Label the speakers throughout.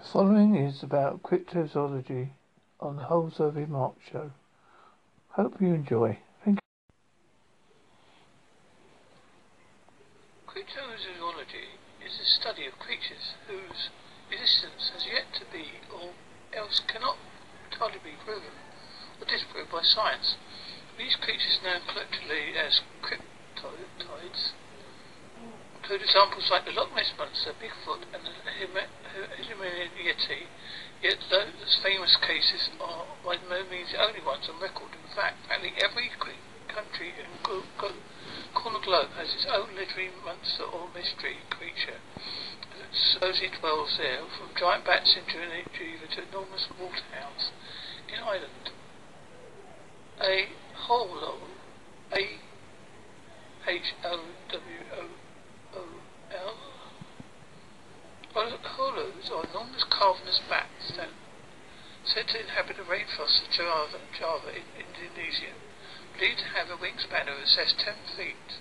Speaker 1: The following is about cryptozoology on the Holsworthy Mark Show. Hope you enjoy. Thank you.
Speaker 2: Cryptozoology is the study of creatures whose existence has yet to be or else cannot entirely be proven or disproved by science. These creatures known collectively as cryptoids include examples like the Loch Ness Monster, Bigfoot and the Himalayan Yeti, yet those famous cases are by no means the only ones on record. In fact, practically every country and corner globe has its own literary monster or mystery creature supposedly dwells there, from giant bats in Geneva to enormous waterhounds in Ireland. A holo, A H O W O L. Holos are enormous cavernous bats that said to inhabit the rainforests of Java, Java in Indonesia, believed to have a wingspan of excess 10 feet.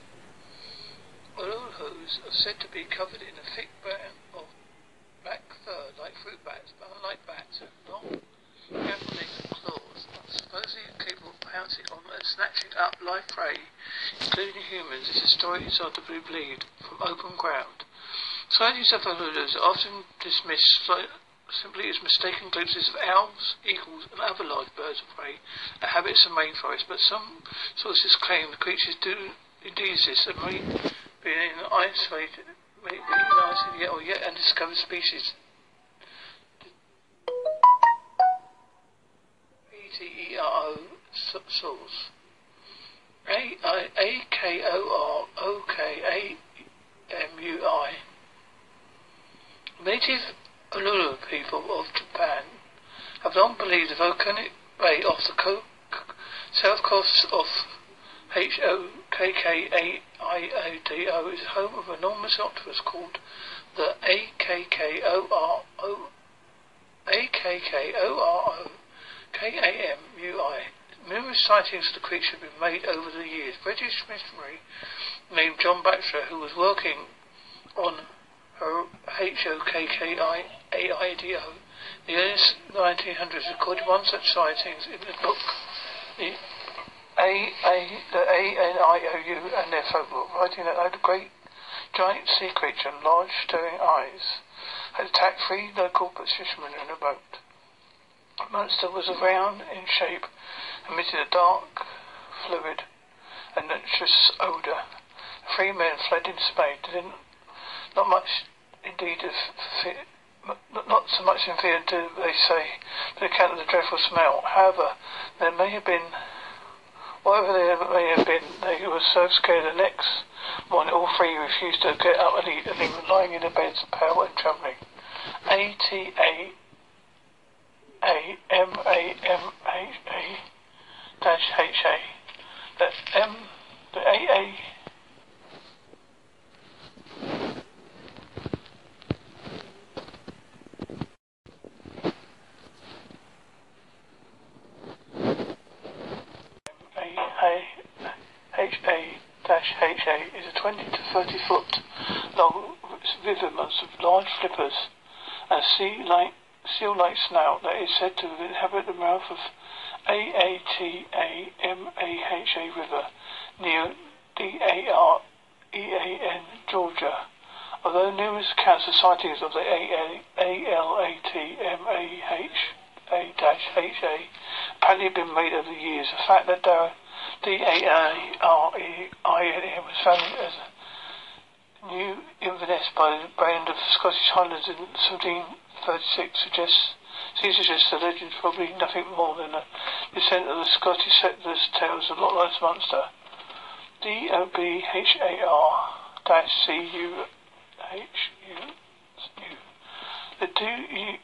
Speaker 2: Holos are said to be covered in a thick brown of black fur like fruit bats, but unlike bats, have long, and claws, supposedly capable of pouncing on and snatching up live prey, including humans, as historians are to be believed, from open ground. Of Holos are often dismissed simply as mistaken glimpses of owls, eagles, and other large birds of prey that habit some rainforest, but some sources claim the creatures do indeed exist and may be an isolated, may be isolated or yet undiscovered species. P-T-E-R-O source. A-K-O-R-O-K-A-M-U-I. Native Uluru people of Japan have long believed the volcanic bay off the co- south coast of H-O-K-K-A-I-O-D-O is home of an enormous octopus called the A-K-K-O-R-O A-K-K-O-R-O-K-A-M-U-I. Numerous sightings of the creature have been made over the years. British missionary named John Baxter, who was working on H-O-K-K-I-A-I-D-O, the early 1900s recorded one such sighting in the book, the A A the A N I O U and their folklore, writing that a great giant sea creature, large staring eyes, had attacked three local fishermen in a boat. The monster was round in shape, emitted a dark, fluid, and noxious odour. The three men fled in dismay. Didn't much indeed not so much in fear, do they say, to account of the dreadful smell. However, there may have been, whatever they may have been, they were so scared the next morning all three refused to get up and eat, and they were lying in their beds, pale and trembling. A T A A M A M A A dash H A. The M the A A HA is a 20 to 30 foot long river monster with large flippers and sea-like, seal-like snout that is said to inhabit the mouth of A-A-T-A-M-A-H-A River near D-A-R-E-A-N, Georgia. Although numerous accounts of sightings of the A-L-A-T-M-A-H-A-H-A apparently have been made over the years, the fact that there are D-A-R-E-I-N was founded as a New Inverness by the band of Scottish Highlanders in 1736 suggests to suggest the legend probably nothing more than a descent of the Scottish settlers' tales of Loch Monster. D O B H A R dash C U H U. The D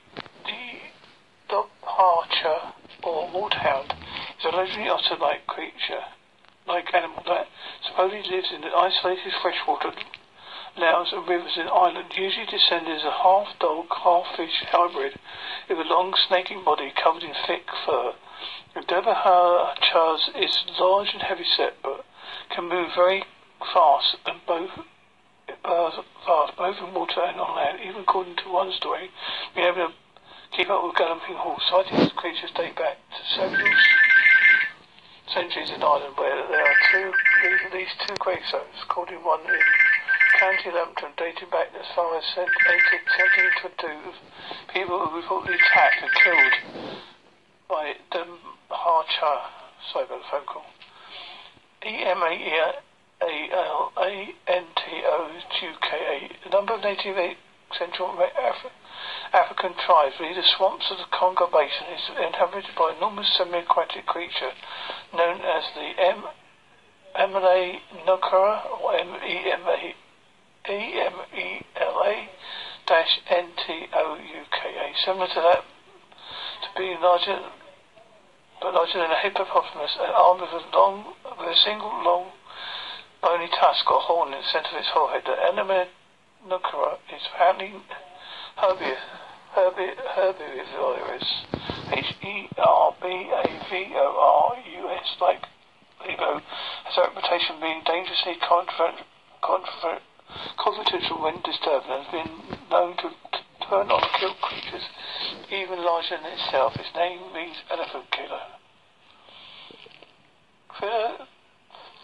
Speaker 2: Departure or Waterhound a legendary otter-like creature, like animal that supposedly lives in the isolated freshwater loughs and rivers in Ireland, usually descended as a half-dog, half-fish hybrid with a long snaking body covered in thick fur. The Devereux is large and heavy-set, but can move very fast and both uh, fast, both in water and on land. Even according to one story, being able to keep up with galloping horse. Sightings of creatures date back to several centuries in Ireland, where there are two, at least two gravestones, according one in County Lambton, dating back as far as 1722. People who reportedly attacked and killed by the Harcha. Sorry about the phone call. E M A E A L A N T O Q K A. A number of native Central Af- African tribes the swamps of the Congo Basin is inhabited by enormous semi-aquatic creature known as the M. Emela Nukara or M E M A E M E L A dash N T O U K A. Similar to that, to be larger but larger than a hippopotamus and armed with a long with a single long bony tusk or horn in the centre of its forehead. The Emela Nukara is apparently herbivorous herbivorous H E R B A V O R U S like Lego has a reputation being dangerously confrontational when disturbed and has been known to turn on kill creatures even larger than itself. Its name means elephant killer.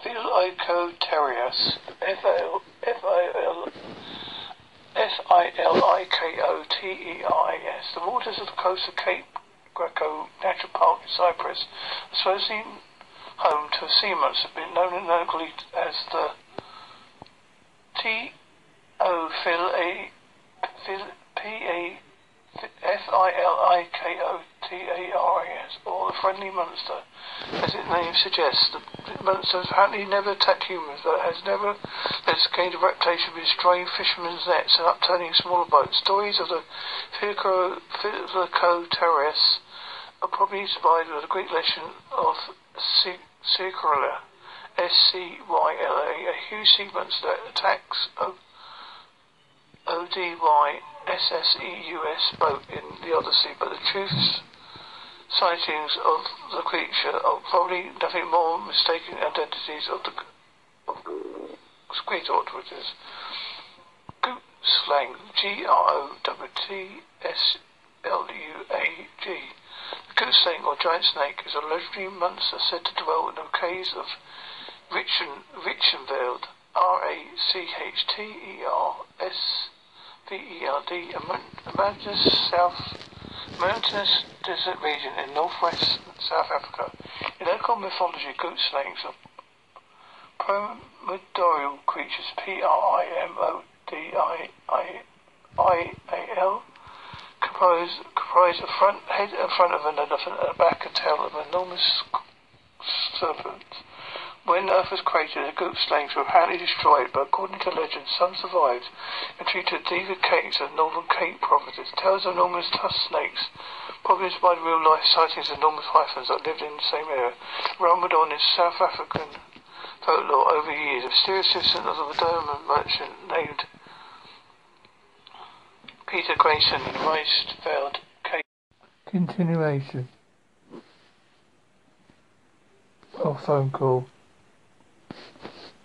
Speaker 2: Philoicoterius, F-I-L S-I-L-I-K-O-T-E-R-A-S. The waters of the coast of Cape Greco Natural Park in Cyprus are supposedly home to a sea been known locally as the T A A F I L I K O T A R A S, or the friendly monster. As its name suggests, the monster apparently never attacked humans, but has never has gained a reputation for destroying fishermen's nets and upturning smaller boats. Stories of the Philocoteres are probably inspired by the Greek legend of Scylla, S-C-Y-L-A, a huge sea monster that attacks O- O-D-Y-S-S-E-U-S boat in the Odyssey, but the truth sightings of the creature are probably nothing more mistaken identities of the of squid authorities. Goot slang G R O T T S L U A G. The goose snake or giant snake is a legendary monster said to dwell in the caves of Richen, Richenveld, R A C H T R S V L D, a mountainous south mountainous desert region in northwest South Africa. In local mythology, goot snakes are primordial creatures, P-R-I-M-O-D-I-I-I-A-L, comprise, comprise a front head and front of an elephant and a back and tail of an enormous serpent. When Earth was created, the goot snakes were apparently destroyed, but according to legend, some survived and treated David Cates of Northern Cape provinces. Tales of enormous tusk snakes, probably inspired real-life sightings of enormous pythons that lived in the same area, rumbled on in South African folklore over years. A mysterious citizen of the Durham merchant named Peter Grayson in Ricefield, Cape.
Speaker 1: Continuation. Oh, phone call.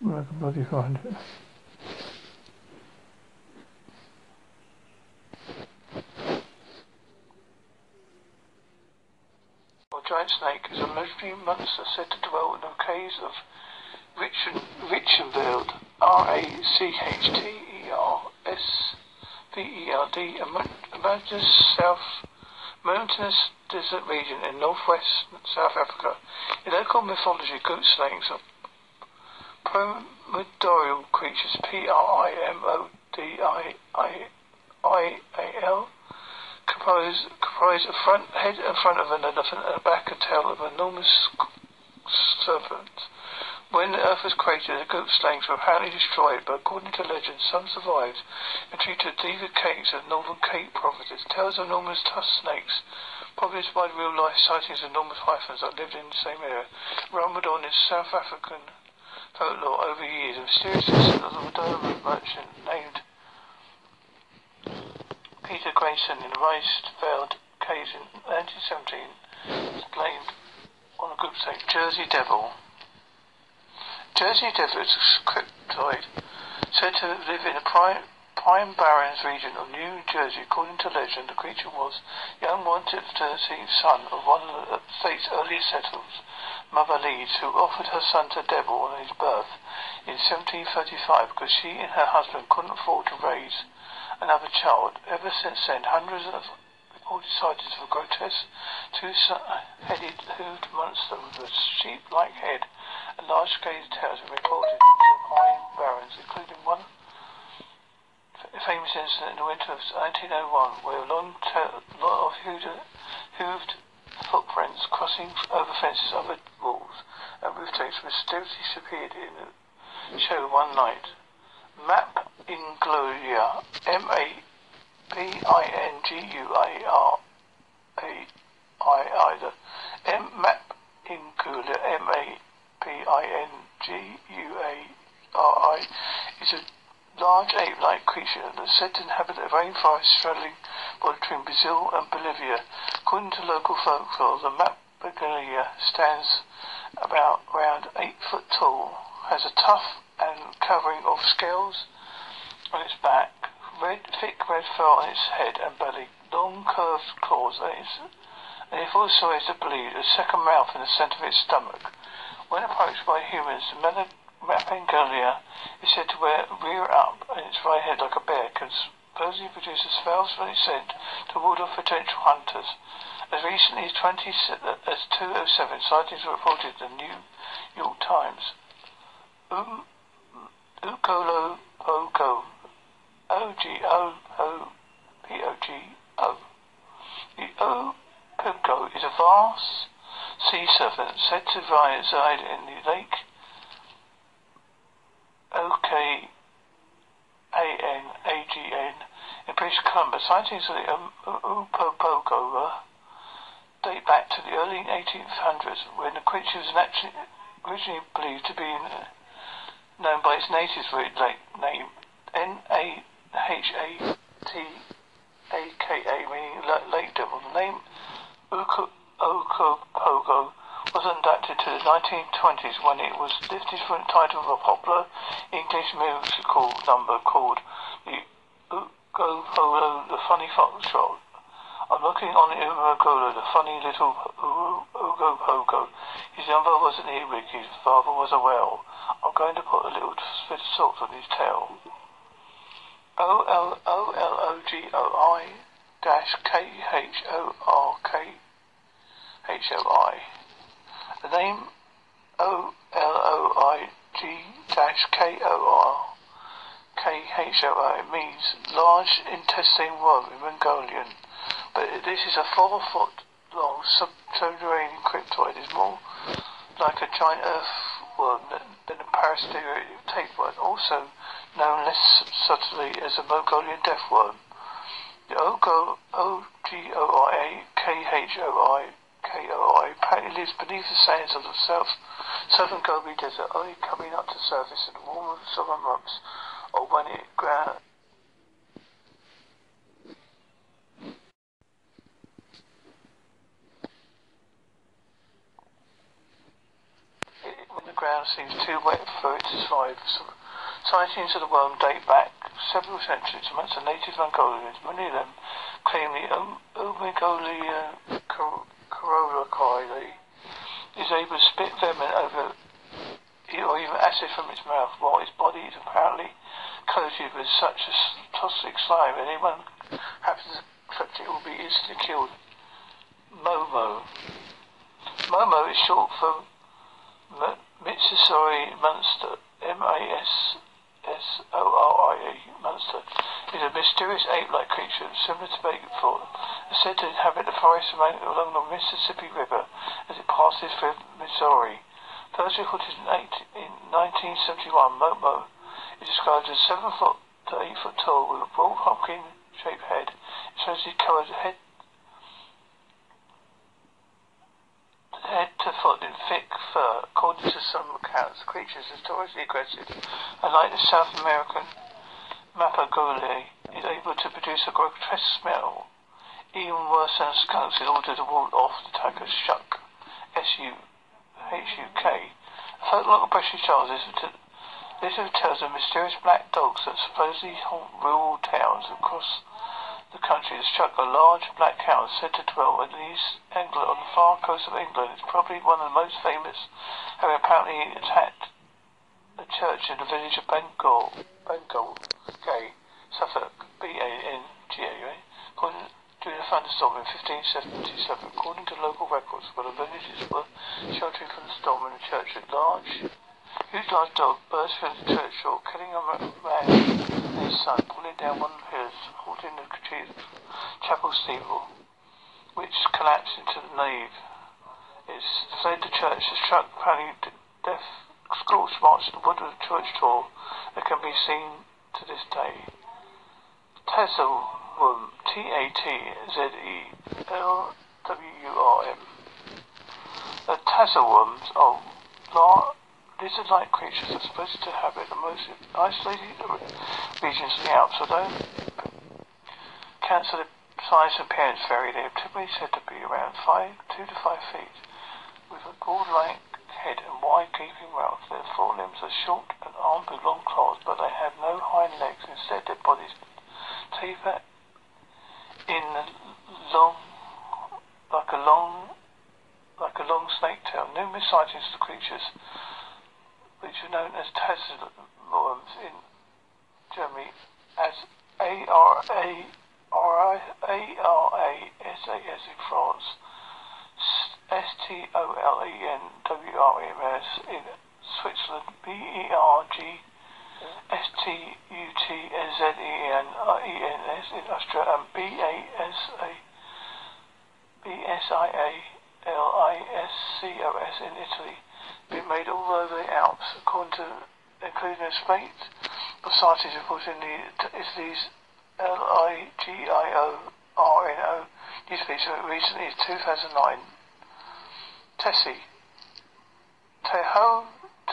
Speaker 1: Where I can bloody find it.
Speaker 2: giant snake is a legendary monster said to dwell in the caves of Richen, Richenveld, R-A-C-H-T-E-R-S-V-E-L-D, a mountainous south, mountainous desert region in northwest South Africa. In local mythology, goot snakes are primordial creatures, P-R-I-M-O-D-I-I-I-A-L, comprise, comprise a front head and front of an elephant and a back and tail of an enormous serpent. When the Earth was created, the goat snakes were apparently destroyed, but according to legend, some survived and treated David Cates of Northern Cape provinces. Tales of enormous tusk snakes, probably inspired real-life sightings of enormous pythons that lived in the same area, rumbled on in South African folklore over years. A mysterious of the Durham merchant named Peter Grayson in Ricefield Caves in 1917 is blamed on a group saying Jersey Devil. Jersey Devil is a cryptoid said to live in a pri- Pine Barrens region of New Jersey. According to legend, the creature was young wanted son of one of the state's earliest settlers, Mother Leeds, who offered her son to Devil on his birth in 1735 because she and her husband couldn't afford to raise another child. Ever since then, hundreds of reported sightings of a grotesque two-headed hooved monster with a sheep-like head and large scaly tails have reported into Pine Barrens, including one famous incident in the winter of 1901 where a long lot of hooved footprints crossing over fences, over walls, and roof takes mysteriously disappeared in a show one night. Map Ingluria, M-A-P-I-N-G-U-A-R-A-I, the M Map Ingluria, M-A-P-I-N-G-U-A-R-I, is a large ape-like creature that is said to inhabit a rainforest straddling between Brazil and Bolivia. According to local folklore, the Mapingulia stands about around eight foot tall, has a tough and covering of scales on its back, red, thick red fur on its head and belly, long curved claws, and, if also is to believe, a second mouth in the center of its stomach. When approached by humans, the Mapingulia is said to wear, rear up in its right head like a bear, can supposedly produce a foul-smelling scent to ward off potential hunters. As recently as 20, as 207, sightings were reported in the New York Times. Um, Ukolo Pogo. O-G-O-O-P-O-G-O. The O-Pogo is a vast sea serpent said to reside in the lake O-K A-N-A-G-N in British Columbia. Sightings of the um, Upopogo date back to the early 1800s when the creature was originally believed to be known by its native name, N-A-H-A-T-A-K-A, meaning lake devil. The name Ogopogo was adapted to the 1920s when it was lifted from the title of a popular English musical number called the Ugopolo, the Funny Foxtrot. I'm looking on Umagolo, the funny little Ogopogo. His mother was an earwig, his father was a whale. I'm going to put a little bit of salt on his tail. O L O L O G O I dash K H O R K H O I. The name O L O I G dash K O R K H O I means large intestine worm in Mongolian, but this is a four foot long subterranean cryptoid. It's more like a giant earthworm than, a parasitic tapeworm, also known less subtly as a Mongolian deathworm. The O G O I A K H O I KOI apparently lives beneath the sands of the south, southern Gobi Desert, only coming up to surface in the warmer summer months or when it ground. when the ground seems too wet for it to survive. Sightings of the worm date back several centuries amongst the native Mongolians. Many of them claim the um, Omegolia Corolacoi is able to spit venom over or even acid from its mouth while its body is apparently coated with such a toxic slime that anyone happens to touch it will be instantly killed. Momo. Momo is short for M- Monster. M-A-S S-O-R-I-E, monster, is a mysterious ape-like creature similar to Bigfoot, said to inhabit the forests along the Mississippi River as it passes through Missouri. First recorded in, eight, in 1971, Momo is described as 7 foot to 8 foot tall with a broad pumpkin-shaped head. It's mostly covered head head to foot in thick fur. According to some accounts, the creature is notoriously aggressive, and like the South American Mapagole, is able to produce a grotesque smell, even worse than skunks, in order to ward off the attackers. Shuck, S-U-H-U-K. A folk like British Charles is to This tells of mysterious black dogs that supposedly haunt rural towns across the country. The struck a large black hound said to dwell in East England on the far coast of England. It's probably one of the most famous, having apparently attacked a church in the village of Bengal, Bengal, Gay, Suffolk, B-A-N-G-A, according to a thunderstorm in 1577. According to local records, where the villagers were sheltering from the storm in the church, a large Huge large dog burst through the church door, killing a man and his son, pulling down one of the pillars, supporting the chapel steeple, which collapsed into the nave. It fled the church. The struck apparently death scorched marks the wood of the church door that can be seen to this day. Tazewurm, T-A-T-Z-E-L-W-U-R-M. The Tazewurms are large Lizard-like creatures that are supposed to inhabit the most isolated regions of the Alps, although cancer size and appearance vary. They are typically said to be around five, two to five feet, with a gourd-like head and wide gaping mouth. Their forelimbs are short and armed with long claws, but they have no hind legs. Instead, their bodies taper in long, like a long, like a long snake tail. Numerous sightings of creatures which are known as Tasselworms in Germany as A-R-A-R-I-A-R-A-S-A-S in France, S-T-O-L-E-N-W-R-M-S in Switzerland, B-E-R-G-S-T-U-T-Z-E-N-E-N-S in Austria, and B-A-S-A B-S-I-A-L-I-S-C-O-S in Italy been made all over the Alps, according to including a spate of sightings reported in the Italy's L-I-G-I-O-R-N-O newspaper recently in 2009. Tessie. Tahoe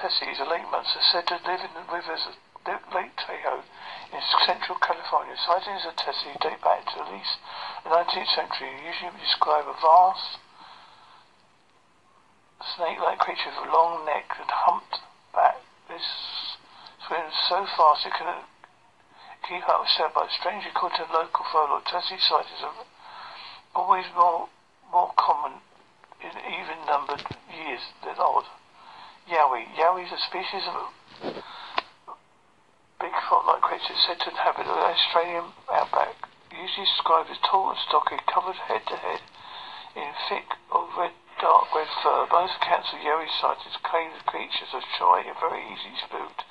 Speaker 2: Tessie is a lake monster said to live in the rivers of Lake Tahoe in central California. Sightings of Tessie date back to at least the 19th century and usually describe a vast snake-like creature with a long neck and humped back. This swims so fast it can keep up with sailboats. Strangely, according to local folklore, Tessie sightings are always more more common in even-numbered years than odd. Yowie. Yowie is a species of big foot-like creature said to inhabit the Australian outback. Usually described as tall and stocky, covered head to head in thick or red dark red fur. Both accounts of Yowie sightings claim the creatures are shy and very easily spooked,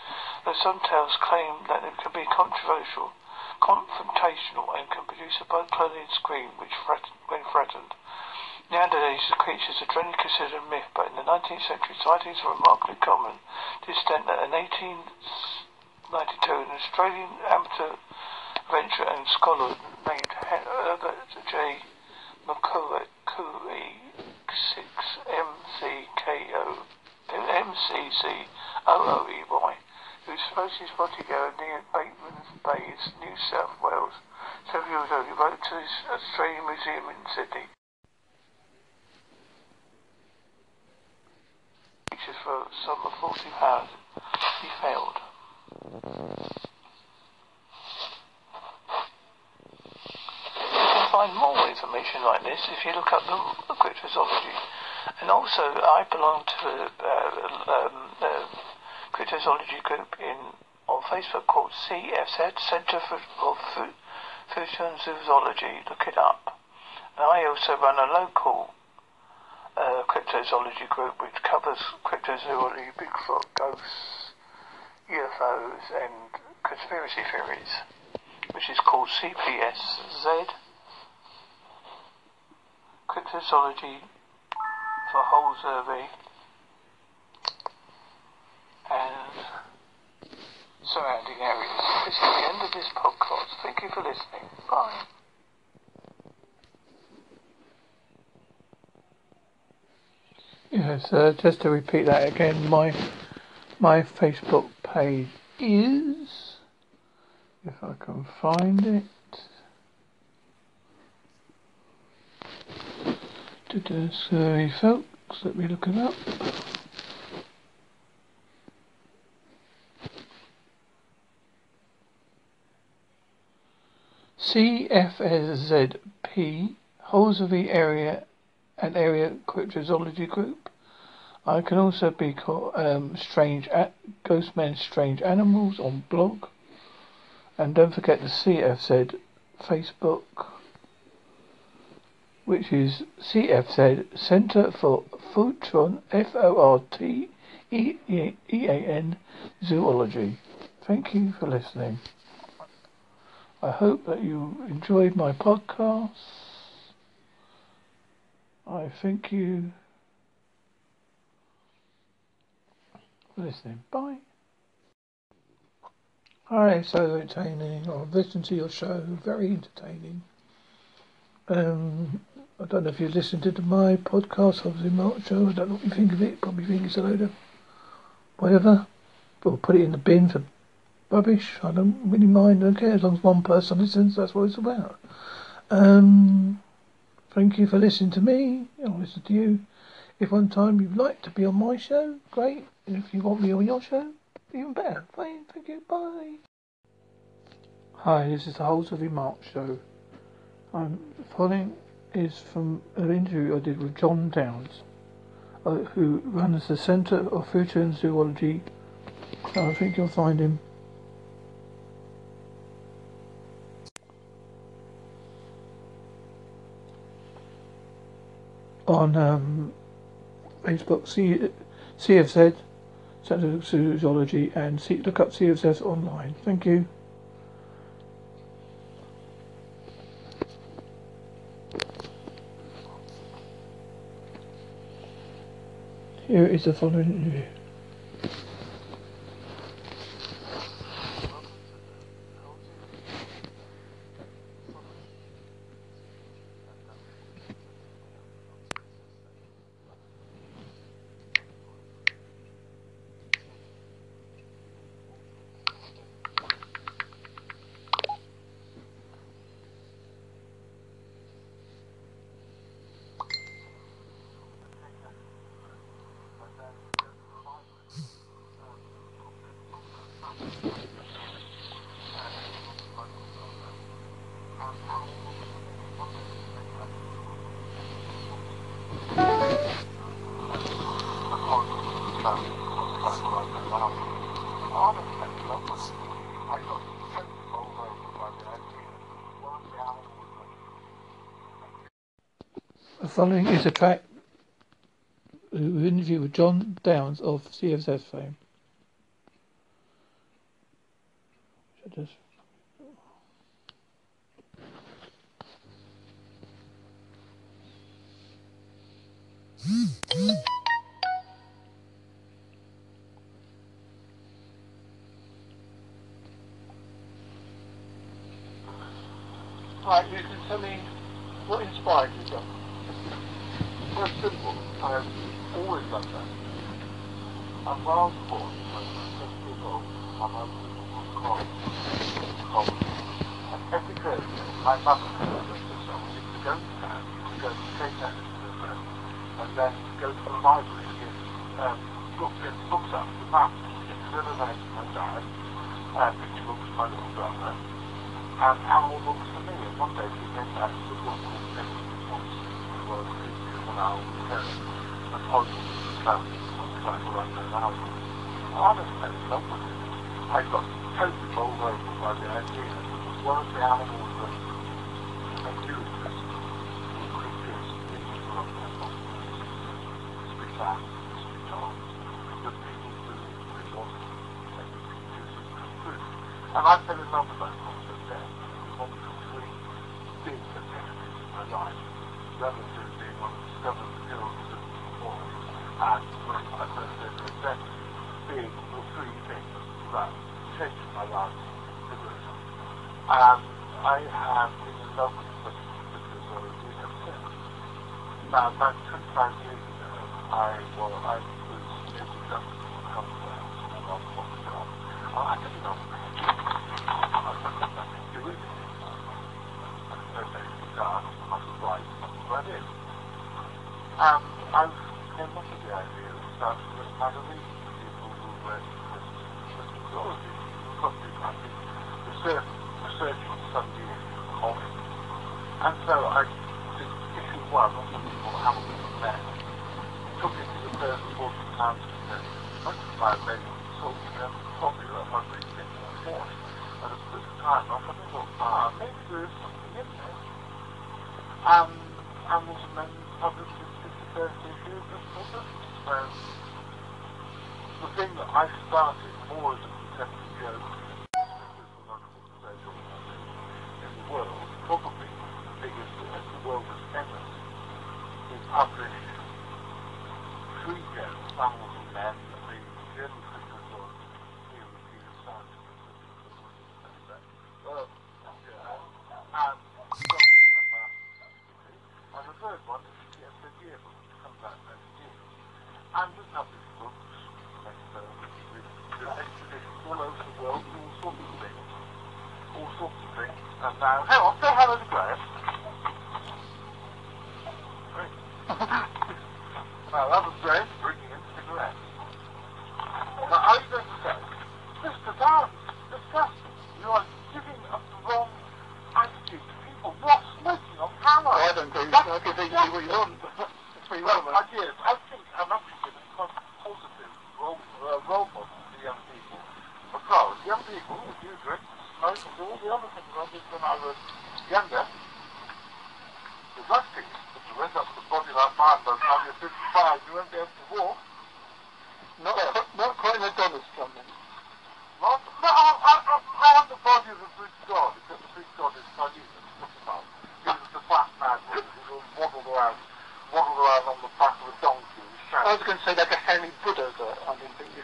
Speaker 2: though some tales claim that they can be controversial, confrontational, and can produce a blood-curdling scream which threaten, when threatened. Nowadays, the creatures are generally considered a myth, but in the 19th century, sightings were remarkably common to the extent that in 1892, an Australian amateur adventurer and scholar named Herbert J. McCooey six M C K O M C C O O E Y, who supposed his bodyguard near Bateman's Bay, New South Wales, several years ago. He wrote to his Australian Museum in Sydney. For some of 40 pounds. He failed. You can find more information like this if you look up the, cryptozoology. And also, I belong to a, uh, um, cryptozoology group in on Facebook called CFZ Centre for of Fortean Zoology. Look it up. And I also run a local uh, cryptozoology group which covers cryptozoology, Bigfoot, ghosts, UFOs, and conspiracy theories, which is called CPSZ cryptozoology for Holsworthy and surrounding areas. This is the end of this podcast. Thank you for listening. Bye.
Speaker 1: Yes. so just to repeat that again, my my Facebook page is if I can find it. Sorry folks, let me look it up.
Speaker 2: CFSZP, Holsworthy Area and Area Cryptozoology Group. I can also be called um, Strange at Ghostmen Strange Animals on blog. And don't forget the CFZ Facebook, which is CFZ Centre for Fortean F O R T E E A N Zoology. Thank you for listening. I hope that you enjoyed my podcast. I thank you listening. Bye. Hi, so entertaining. I've listened to your show. Very entertaining. Um, I don't know if you've listened to my podcast, obviously Mark show. I don't know what you think of it. Probably think it's a load of whatever. Or put it in the bin for rubbish. I don't really mind. I don't care as long as one person listens. That's what it's about. Um, thank you for listening to me. I'll listen to you. If one time you'd like to be on my show, great. And if you want me on your show, even better. Fine. Thank you. Bye. Hi, this is the Holes of show. I'm following is from an interview I did with John Downes, uh, who runs the Centre of Fortean Zoology. I think you'll find him on um, Facebook, C- CFZ, Zoology, and see, look up CFZ online. Thank you. Here is the following interview. The following is a track uh, an interview with John Downes of CFZ fame. Just
Speaker 3: my mother to go to town, you go to take that the and then go to the library and get, um, look, get books up, the maps, get Civilization and my dad, uh, picture books for my little brother, and animal books for me. And one day she came back with a book called Everything Once, which was an owl parent, and Hodgson family, kind of run an owl. I was in love with it. I got totally bowled over by the idea that one of the animals that I knew existed, were creatures in the world that speak out, speak on, that people believe they want to take the creatures as true. And I fell in love with that concept then. It was one of the three big detectives in my life. The other two being one of the seven skills of the world. And when I first did the detective, being the three things that my. And I have been in love with was in since. Now, about 25 years ago, I, well, I was able to come to and I was walking job. I didn't know. time. Hey, to
Speaker 4: do
Speaker 3: the other thing I did when I was younger. The one thing that you went up to the body like mine by the time you're 55, you won't be able to walk.
Speaker 4: Not, yeah. qu- not quite an Adonis coming.
Speaker 3: Not, no, I, I, I, I have the body of the Greek god, except the Greek god is Silenus. What's? He was the fat man who waddled around, waddled around on the back of a donkey.
Speaker 4: I was going to say like a hairy Buddha, but I didn't think you...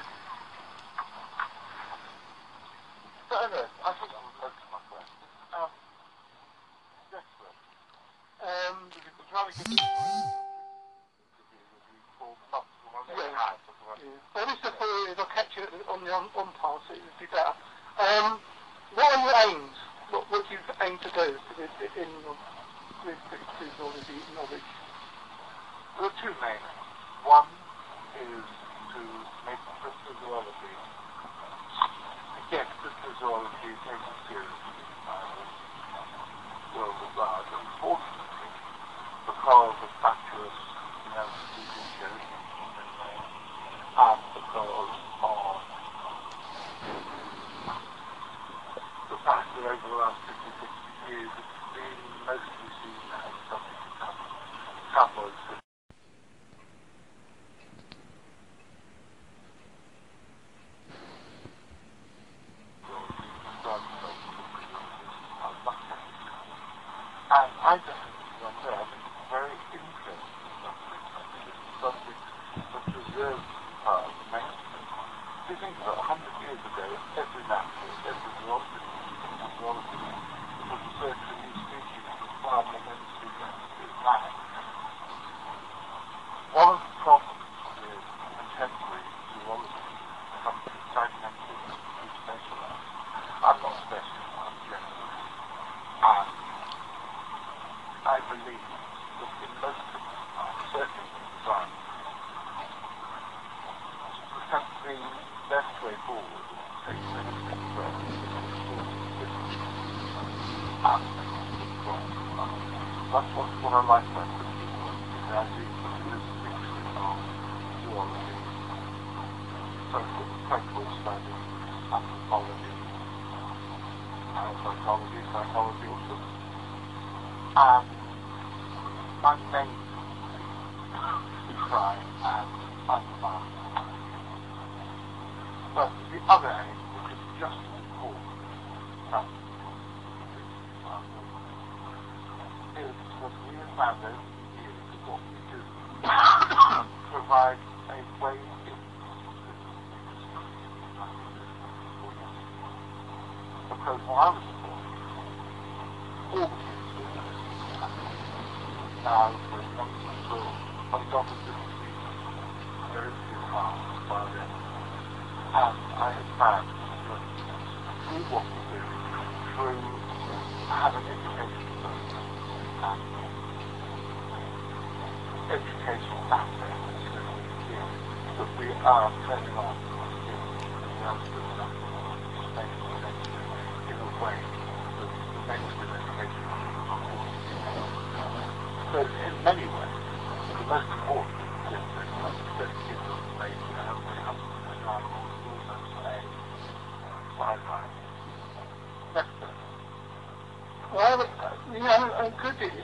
Speaker 3: provide a way because
Speaker 4: I'm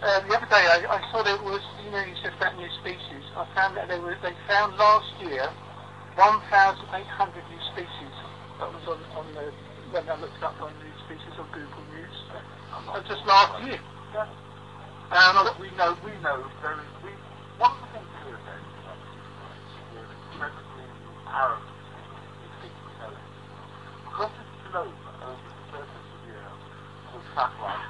Speaker 4: Uh, the other day I, I saw there was, you know, you said about new species. I found that they were they found last year 1,800 new species. That was on on the when I looked up on new species on Google News. Uh, just last year.
Speaker 3: Yeah.
Speaker 4: Um,
Speaker 3: we know, we know there is, we, one of the things here about we're incredibly we we it. Because it's flown over the surface of the earth with satellites